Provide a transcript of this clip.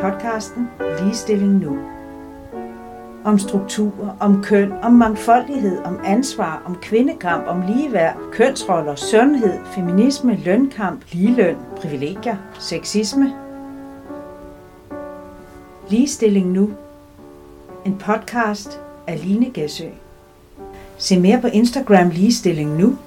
podcasten Ligestilling Nu. Om strukturer, om køn, om mangfoldighed, om ansvar, om kvindekamp, om ligeværd, kønsroller, sundhed, feminisme, lønkamp, ligeløn, privilegier, sexisme. Ligestilling Nu. En podcast af Line Gæsø. Se mere på Instagram Ligestilling Nu